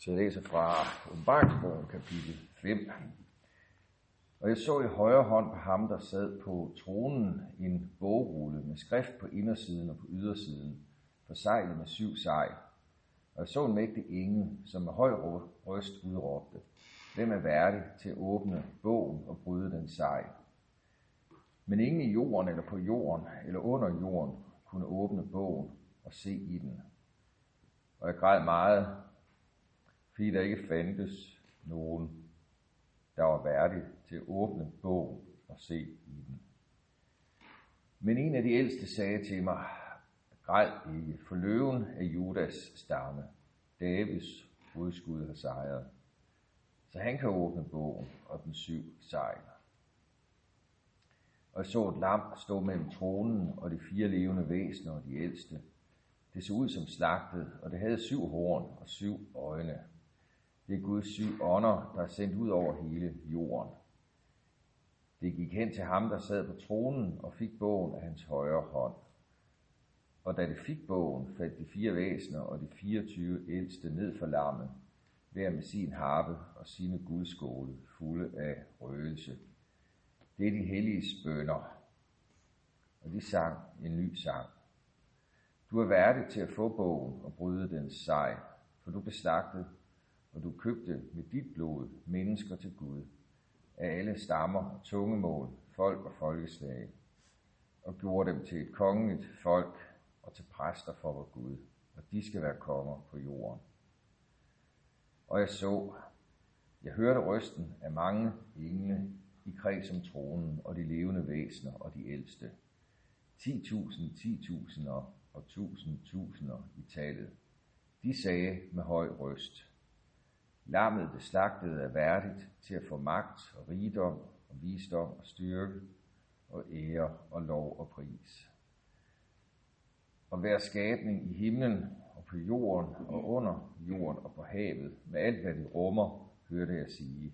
Så jeg læser fra åbenbaringsbogen kapitel 5. Og jeg så i højre hånd på ham, der sad på tronen, en bogrulle med skrift på indersiden og på ydersiden, forseglet med syv sejl. Og jeg så en mægtig engel, som med høj røst udråbte, hvem er værdig til at åbne bogen og bryde den sejl. Men ingen i jorden eller på jorden eller under jorden kunne åbne bogen og se i den. Og jeg græd meget, fordi der ikke fandtes nogen, der var værdig til at åbne bogen og se i den. Men en af de ældste sagde til mig, græd ikke, for løven af Judas stamme, Davids udskud har sejret. Så han kan åbne bogen og den syv sejler. Og jeg så et lam stå mellem tronen og de fire levende væsener og de ældste. Det så ud som slagtet, og det havde syv horn og syv øjne. Det er Guds syv ånder, der er sendt ud over hele jorden. Det gik hen til ham, der sad på tronen og fik bogen af hans højre hånd. Og da det fik bogen, faldt de fire væsener og de 24 ældste ned for lammet, hver med sin harpe og sine gudskåle fulde af røgelse. Det er de hellige bønder. Og de sang en ny sang. Du er værdig til at få bogen og bryde dens sej, for du beslagtede, og du købte med dit blod mennesker til Gud, af alle stammer og tungemål, folk og folkeslag, og gjorde dem til et kongeligt folk og til præster for vor Gud, og de skal være konger på jorden. Og jeg så, jeg hørte røsten af mange engle i kreds om tronen, og de levende væsener og de ældste. 10.000, 10.000 og tusind tusinder i tallet. De sagde med høj røst, Lammet det slagtede er værdigt til at få magt og rigdom og visdom og styrke og ære og lov og pris. Og hver skabning i himlen og på jorden og under jorden og på havet, med alt hvad det rummer, hørte jeg sige.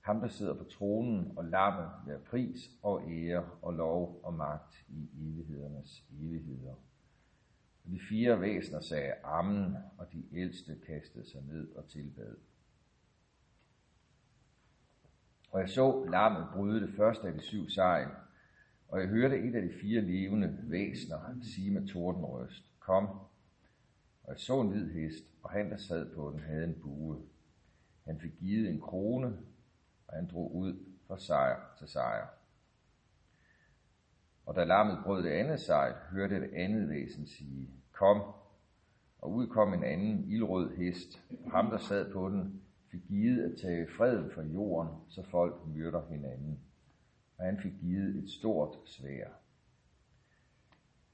Ham, der sidder på tronen og lammet, hver pris og ære og lov og magt i evighedernes evigheder. Og de fire væsener sagde Amen, og de ældste kastede sig ned og tilbad. Og jeg så lammet bryde det første af de syv sejl, og jeg hørte et af de fire levende væsner sige med tordenrøst, Kom. Og jeg så en hvid hest, og han, der sad på den, havde en bue. Han fik givet en krone, og han drog ud fra sejr til sejr. Og da lammet brød det andet sejl, hørte det andet væsen sige, Kom. Og ud kom en anden ildrød hest, og ham, der sad på den, fik givet at tage freden fra jorden, så folk myrder hinanden. Og han fik givet et stort svær.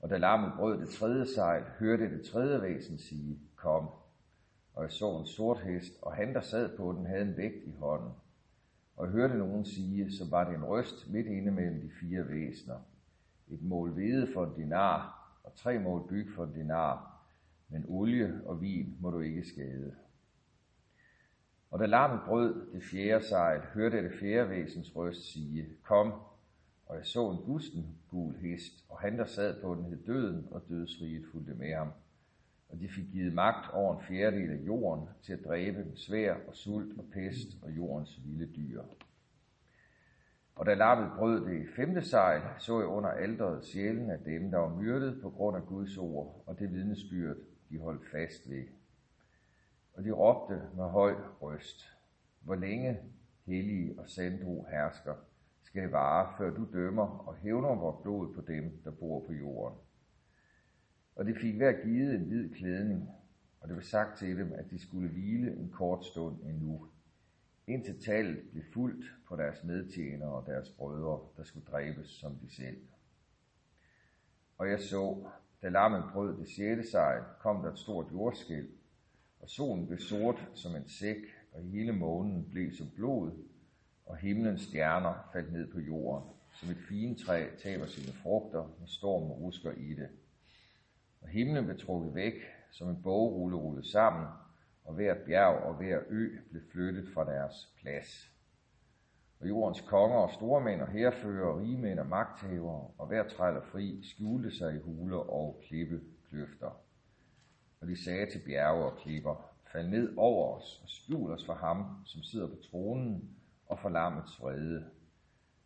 Og da lammet brød det tredje sejl, hørte det tredje væsen sige, kom. Og jeg så en sort hest, og han, der sad på den, havde en vægt i hånden. Og jeg hørte nogen sige, så var det en røst midt inde mellem de fire væsener. Et mål hvede for en dinar, og tre mål byg for en dinar, men olie og vin må du ikke skade. Og da lammet brød det fjerde sejl, hørte jeg det fjerde væsens røst sige, Kom, og jeg så en gusten gul hest, og han, der sad på den, hed døden, og dødsriget fulgte med ham. Og de fik givet magt over en fjerdedel af jorden til at dræbe med svær og sult og pest og jordens vilde dyr. Og da lappet brød det femte sejl, så jeg under alderet sjælen af dem, der var myrdet på grund af Guds ord, og det vidnesbyrd, de holdt fast ved og de råbte med høj røst, hvor længe hellige og sandro hersker skal det vare, før du dømmer og hævner vort blod på dem, der bor på jorden. Og det fik hver givet en hvid klædning, og det var sagt til dem, at de skulle hvile en kort stund endnu, indtil tallet blev fuldt på deres medtjenere og deres brødre, der skulle dræbes som de selv. Og jeg så, da lammen brød det sjette sejl, kom der et stort jordskælv, og solen blev sort som en sæk, og hele månen blev som blod, og himlens stjerner faldt ned på jorden, som et fintræ taber sine frugter, når stormen rusker i det. Og himlen blev trukket væk, som en bogrulle rullet sammen, og hver bjerg og hver ø blev flyttet fra deres plads. Og jordens konger og stormænd og herfører, rigemænd og magthavere, og hver træller fri, skjulte sig i huler og klippe kløfter. Og de sagde til bjerge og klipper, fald ned over os og skjul os for ham, som sidder på tronen og for lammets vrede.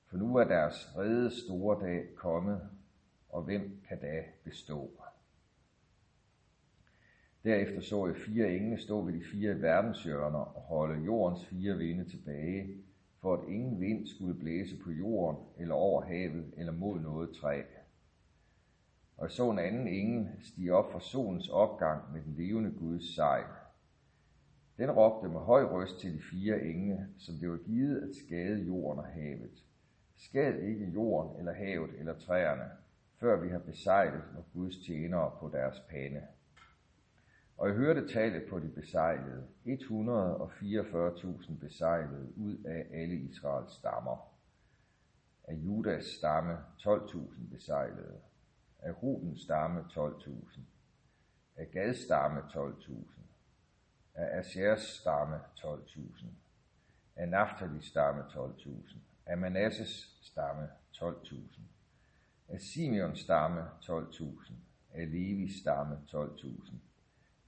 For nu er deres vrede store dag kommet, og hvem kan da bestå? Derefter så jeg fire engle stå ved de fire verdenshjørner og holde jordens fire vinde tilbage, for at ingen vind skulle blæse på jorden, eller over havet, eller mod noget træ. Og så en anden engel stige op fra solens opgang med den levende Guds sejl. Den råbte med høj røst til de fire engle, som det var givet at skade jorden og havet. Skad ikke jorden eller havet eller træerne, før vi har besejlet når Guds tjenere på deres pande. Og jeg hørte tallet på de besejlede, 144.000 besejlede ud af alle Israels stammer. Af Judas stamme 12.000 besejlede. Af Rubens stamme 12.000. Af Gads stamme 12.000. Af Asers stamme 12.000. Af Naftalis stamme 12.000. Af Manasses stamme 12.000. Af Simeons stamme 12.000. Af Levis stamme 12.000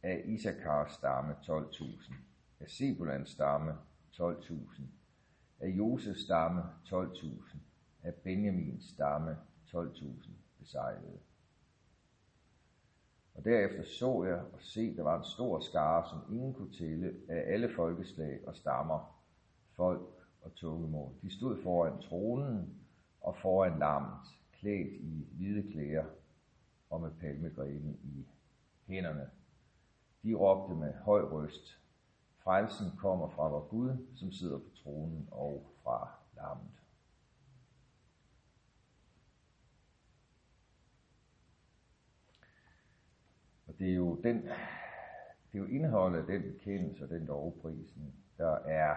af Isakars stamme 12.000, af Sebulans stamme 12.000, af Josefs stamme 12.000, af Benjamins stamme 12.000 besejlede. Og derefter så jeg og se, der var en stor skare, som ingen kunne tælle, af alle folkeslag og stammer, folk og tungemål. De stod foran tronen og foran lammet, klædt i hvide klæder og med palmegrene i hænderne de råbte med høj røst, frelsen kommer fra vor Gud, som sidder på tronen og fra lammet. Og det er jo den, det er jo indholdet af den bekendelse og den lovprisen, der er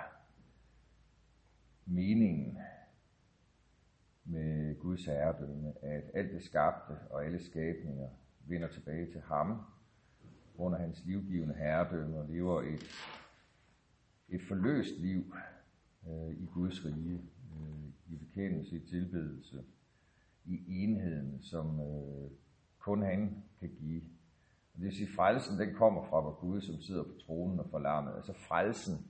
meningen med Guds herredømme, at alt det skabte og alle skabninger vender tilbage til ham, under hans livgivende herredømme og lever et, et forløst liv øh, i Guds rige, øh, i bekendelse, i tilbedelse, i enheden, som øh, kun han kan give. Det vil sige, frelsen den kommer fra vor Gud, som sidder på tronen og forlarmet. Altså frelsen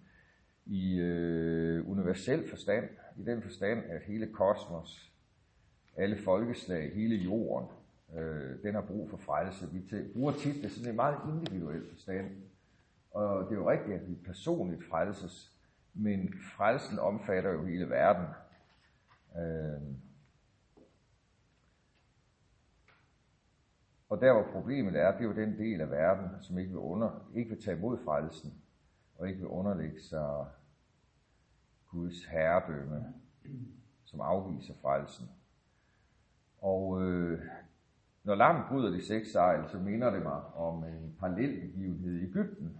i øh, universel forstand, i den forstand, at hele kosmos, alle folkeslag, hele jorden, øh, den har brug for frelse. Vi til, bruger tit det sådan en meget individuel forstand. Og det er jo rigtigt, at vi personligt frelses, men frelsen omfatter jo hele verden. Øh, og der hvor problemet er, det er jo den del af verden, som ikke vil, under, ikke vil tage imod frelsen, og ikke vil underlægge sig Guds herredømme, som afviser frelsen. Og øh, når lammet bryder de seks sejl, så minder det mig om en parallel begivenhed i Ægypten,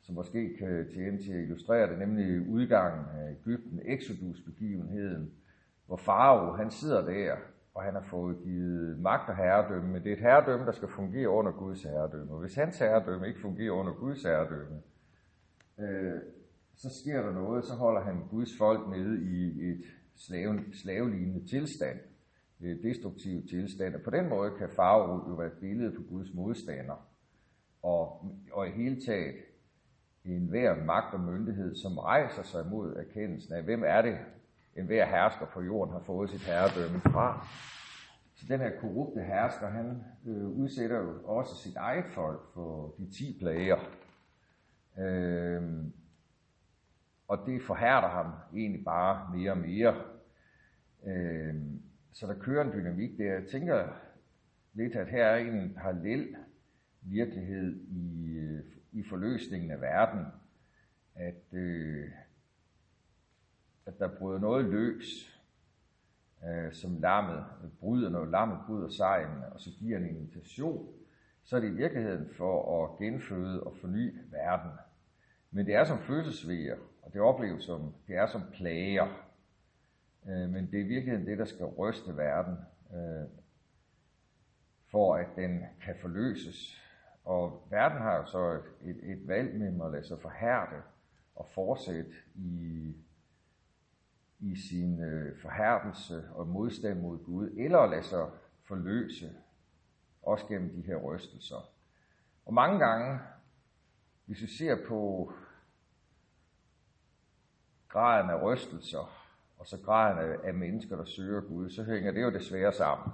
som måske kan tjene til at illustrere det, nemlig udgangen af Ægypten, Exodus-begivenheden, hvor Farao, han sidder der, og han har fået givet magt og herredømme, men det er et herredømme, der skal fungere under Guds herredømme. Og hvis hans herredømme ikke fungerer under Guds herredømme, øh, så sker der noget, så holder han Guds folk nede i et slave, slavelignende tilstand øh, destruktive tilstande. På den måde kan farve jo være et billede på Guds modstander. Og, og i hele taget enhver magt og myndighed, som rejser sig mod erkendelsen af, hvem er det, en hver hersker på jorden har fået sit herredømme fra. Så den her korrupte hersker, han øh, udsætter jo også sit eget folk for de ti plager. Øh, og det forhærder ham egentlig bare mere og mere. Øh, så der kører en dynamik der. Jeg tænker lidt, at her er en parallel virkelighed i, øh, i forløsningen af verden. At, øh, at der bryder noget løs, øh, som lammet bryder, når lammet bryder sejlen, og så giver en invitation, så er det i virkeligheden for at genføde og forny verden. Men det er som fødselsvejer, og det opleves som, det er som plager. Øh, men det er virkelig det, der skal ryste verden, øh, for at den kan forløses. Og verden har jo så et, et, et valg med at lade sig forhærde og fortsætte i, i sin øh, forhærdelse og modstand mod Gud, eller at lade sig forløse, også gennem de her rystelser. Og mange gange, hvis vi ser på graden af rystelser, og så graden af, mennesker, der søger Gud, så hænger det jo desværre sammen.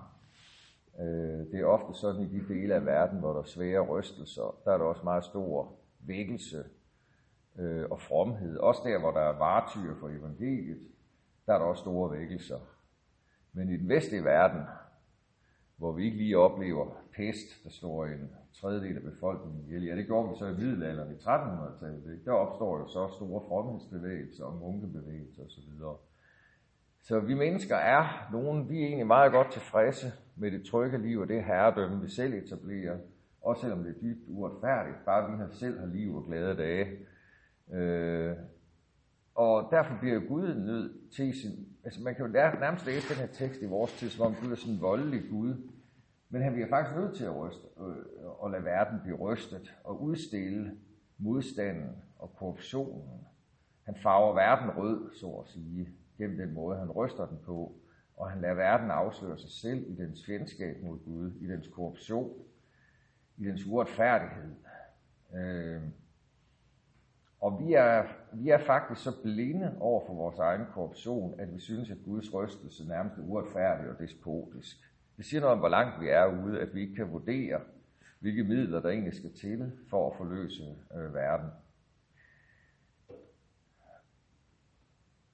Øh, det er ofte sådan i de dele af verden, hvor der er svære rystelser, der er der også meget stor vækkelse øh, og fromhed. Også der, hvor der er vartyr for evangeliet, der er der også store vækkelser. Men i den vestlige verden, hvor vi ikke lige oplever pest, der slår en tredjedel af befolkningen ihjel. Ja, det gjorde vi så i middelalderen i 1300-tallet. Der opstår jo så store fromhedsbevægelser og munkebevægelser osv. Så vi mennesker er nogen, vi er egentlig meget godt tilfredse med det trygge liv og det herredømme, vi selv etablerer. Også selvom det er dybt uretfærdigt, bare vi selv har liv og glade dage. Øh, og derfor bliver Gud nødt til sin... Altså man kan jo nærmest læse den her tekst i vores tid, som om Gud er sådan en voldelig Gud. Men han bliver faktisk nødt til at ryste, øh, og lade verden blive rystet og udstille modstanden og korruptionen. Han farver verden rød, så at sige, gennem den måde, han ryster den på, og han lader verden afsløre sig selv i dens fjendskab mod Gud, i dens korruption, i dens uretfærdighed. Øh, og vi er, vi er faktisk så blinde over for vores egen korruption, at vi synes, at Guds rystelse nærmest er uretfærdig og despotisk. Det siger noget om, hvor langt vi er ude, at vi ikke kan vurdere, hvilke midler der egentlig skal til for at forløse øh, verden.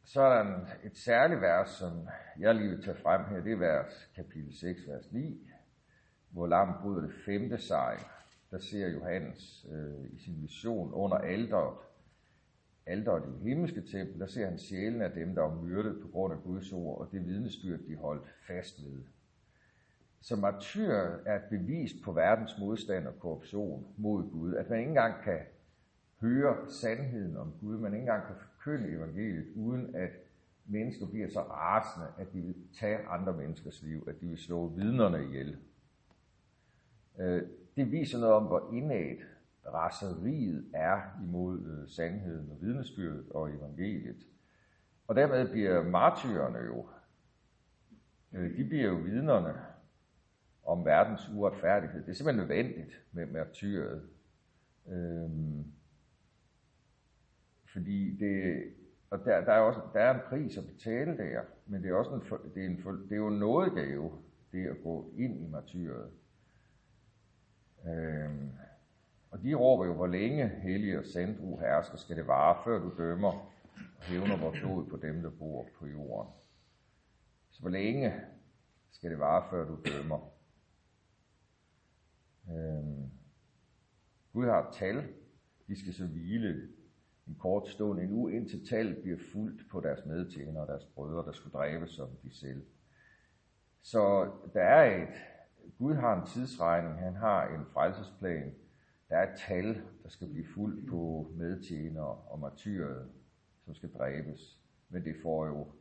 Så er der et særligt vers, som jeg lige vil tage frem her. Det er vers kapitel 6, vers 9, hvor lam bryder det femte sejl. Der ser Johannes øh, i sin vision under alderet, alderet i himmelske tempel, der ser han sjælen af dem, der var myrdet på grund af Guds ord, og det vidnesbyrd, de holdt fast ved. Så martyr er et bevis på verdens modstand og korruption mod Gud. At man ikke engang kan høre sandheden om Gud, man ikke engang kan forkynde evangeliet, uden at mennesker bliver så rasende, at de vil tage andre menneskers liv, at de vil slå vidnerne ihjel. Øh, det viser noget om, hvor indad raseriet er imod øh, sandheden og vidnesbyrdet og evangeliet. Og dermed bliver martyrerne jo, øh, de bliver jo vidnerne om verdens uretfærdighed. Det er simpelthen nødvendigt med martyret. Øhm, fordi det, og der, der, er også, der er en pris at betale der, men det er også en, det er, en, det er jo noget gave, det at gå ind i martyret. Øhm, de råber jo, hvor længe hellige og sandru hersker skal det vare, før du dømmer og hævner vores blod på dem, der bor på jorden. Så hvor længe skal det vare, før du dømmer? Øhm, Gud har et tal. De skal så hvile en kort stund endnu, indtil tallet bliver fuldt på deres medtjenere og deres brødre, der skulle dræbes som de selv. Så der er et, Gud har en tidsregning, han har en frelsesplan, der er et tal, der skal blive fuldt på medtjenere og martyret, som skal dræbes. Men det får jo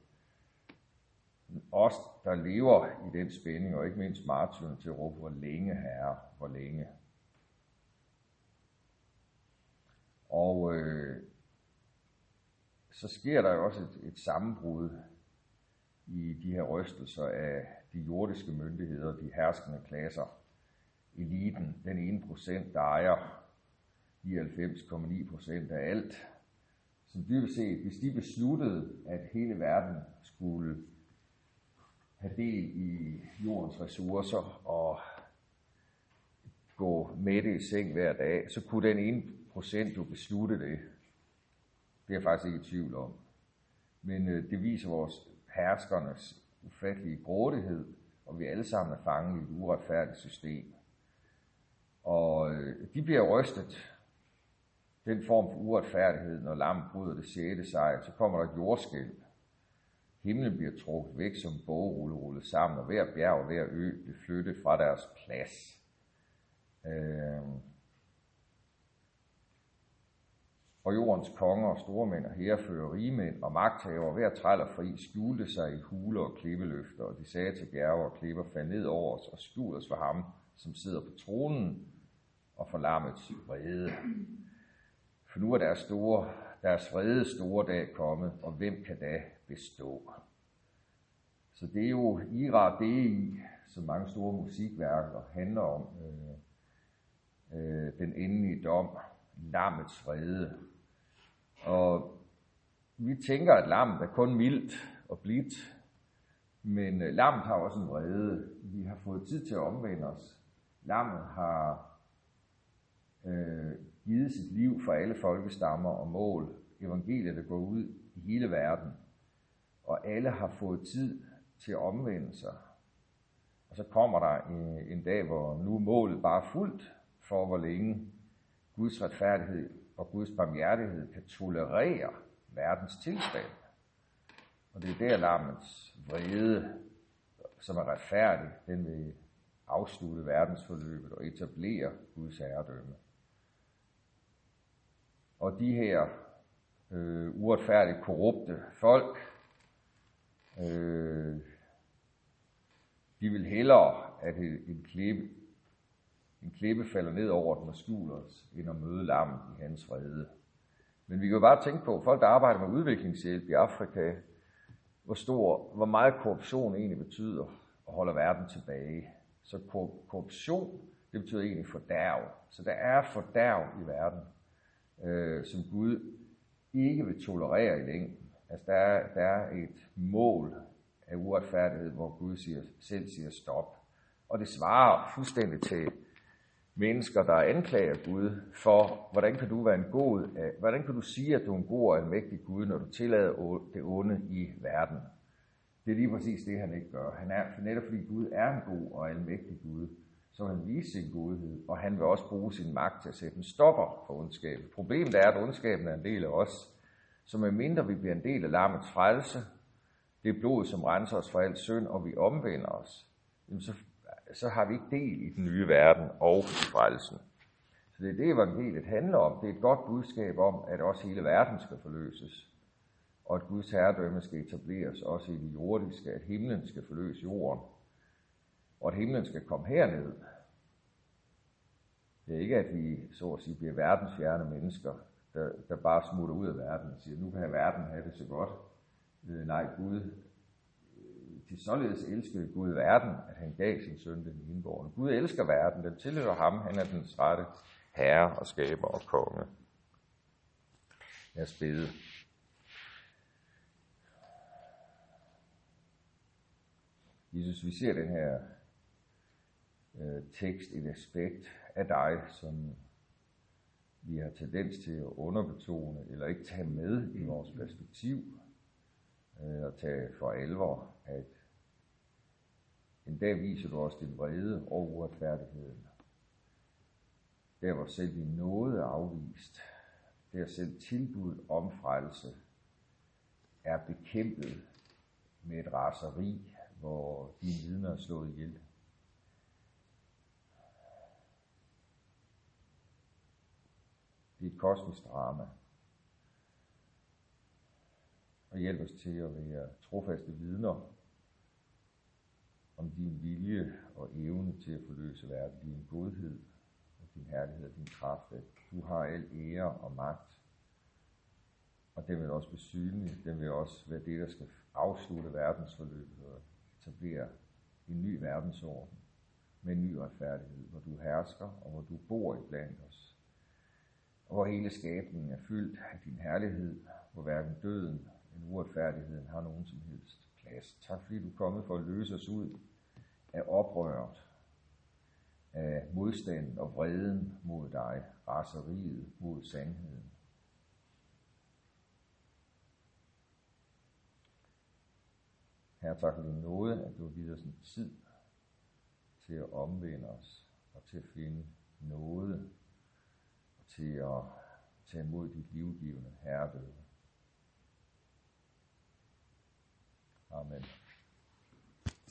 os, der lever i den spænding, og ikke mindst martyren til at råbe, hvor længe herre, hvor længe. Og øh, så sker der jo også et, et sammenbrud i de her rystelser af de jordiske myndigheder, de herskende klasser, eliten, den ene procent, der ejer 99,9 procent af alt, som dybest set, hvis de besluttede, at hele verden skulle have del i jordens ressourcer og gå med det i seng hver dag, så kunne den ene procent jo beslutte det. Det er jeg faktisk ikke i tvivl om. Men øh, det viser vores herskernes ufattelige grådighed, og vi alle sammen er fanget i et uretfærdigt system. Og øh, de bliver rystet. Den form for uretfærdighed, når lam bryder det sjette sejr, så kommer der et jordskælv. Himlen bliver trukket væk som bogrulle rullet sammen, og hver bjerg og hver ø bliver flyttet fra deres plads. Øh, og jordens konger og stormænd og herrefører, rigemænd og magthaver, hver træl og fri, skjulte sig i huler og klippeløfter, og de sagde til bjerge og klipper, fald ned over os og skjul os for ham, som sidder på tronen og for lammets vrede. For nu er deres, store, deres vrede store dag kommet, og hvem kan da bestå? Så det er jo Ira Dei, som mange store musikværker handler om, øh, øh, den endelige dom, lammets vrede. Og vi tænker, at lammet er kun mildt og blidt, men øh, lammet har også en vrede. Vi har fået tid til at omvende os. Lammet har øh, givet sit liv for alle folkestammer og mål. Evangeliet, der går ud i hele verden. Og alle har fået tid til at omvende sig. Og så kommer der en, en dag, hvor nu målet bare er fuldt for, hvor længe Guds retfærdighed og Guds barmhjertighed kan tolerere verdens tilstand. Og det er der lammets vrede, som er retfærdig, den vil afslutte verdensforløbet og etablere Guds herredømme. Og de her øh, uretfærdigt korrupte folk, øh, de vil hellere, at en klippe, en klippe falder ned over den og skjuler os, end at møde lammet i hans vrede. Men vi kan jo bare tænke på, folk der arbejder med udviklingshjælp i Afrika, hvor stor, hvor meget korruption egentlig betyder og holder verden tilbage. Så korruption, det betyder egentlig fordærv. Så der er fordærv i verden, øh, som Gud ikke vil tolerere i længden. Altså der er, der er et mål af uretfærdighed, hvor Gud siger, selv siger stop. Og det svarer fuldstændig til mennesker, der anklager Gud for, hvordan kan du være en god, øh, hvordan kan du sige, at du er en god og almægtig Gud, når du tillader det onde i verden? Det er lige præcis det, han ikke gør. Han er, for netop fordi Gud er en god og almægtig Gud, så vil han vise sin godhed, og han vil også bruge sin magt til at sætte en stopper for ondskaben. Problemet er, at ondskaben er en del af os, så medmindre vi bliver en del af lammets frelse, det er blodet, som renser os for al synd, og vi omvender os, så så har vi ikke del i den nye verden og i frelsen. Så det er det, evangeliet handler om. Det er et godt budskab om, at også hele verden skal forløses, og at Guds herredømme skal etableres også i det jordiske, at himlen skal forløse jorden, og at himlen skal komme herned. Det er ikke, at vi så at sige bliver verdensfjerne mennesker, der, der bare smutter ud af verden og siger, nu kan verden have det så godt. Øh, nej, Gud øh, til således elskede Gud verden, at han gav sin søn den indborgerne. Gud elsker verden, den tilhører ham, han er den rette herre og skaber og konge. Jeg bede. Jesus, vi ser den her øh, tekst, et aspekt af dig, som vi har tendens til at underbetone eller ikke tage med i vores perspektiv øh, og tage for alvor, at en dag viser du os din vrede og uretfærdigheden. Der hvor selv din nåde er afvist, der selv tilbud om frelse er bekæmpet med et raseri, hvor de vidner er slået ihjel. Det er et kosmisk drama. Og hjælp os til at være trofaste vidner om din vilje og evne til at forløse verden, din godhed og din herlighed og din kraft, at du har al ære og magt, og den vil også blive synlig, den vil også være det, der skal afslutte verdensforløbet og etablere en ny verdensorden med en ny retfærdighed, hvor du hersker og hvor du bor i blandt os. Og hvor hele skabningen er fyldt af din herlighed, hvor hverken døden eller uretfærdigheden har nogen som helst plads. Tak fordi du er kommet for at løse os ud af oprøret, af modstanden og vreden mod dig, raseriet mod sandheden. Her tak for din nåde, at du har givet os en tid til at omvende os og til at finde nåde og til at tage imod dit livgivende herredømme. Amen.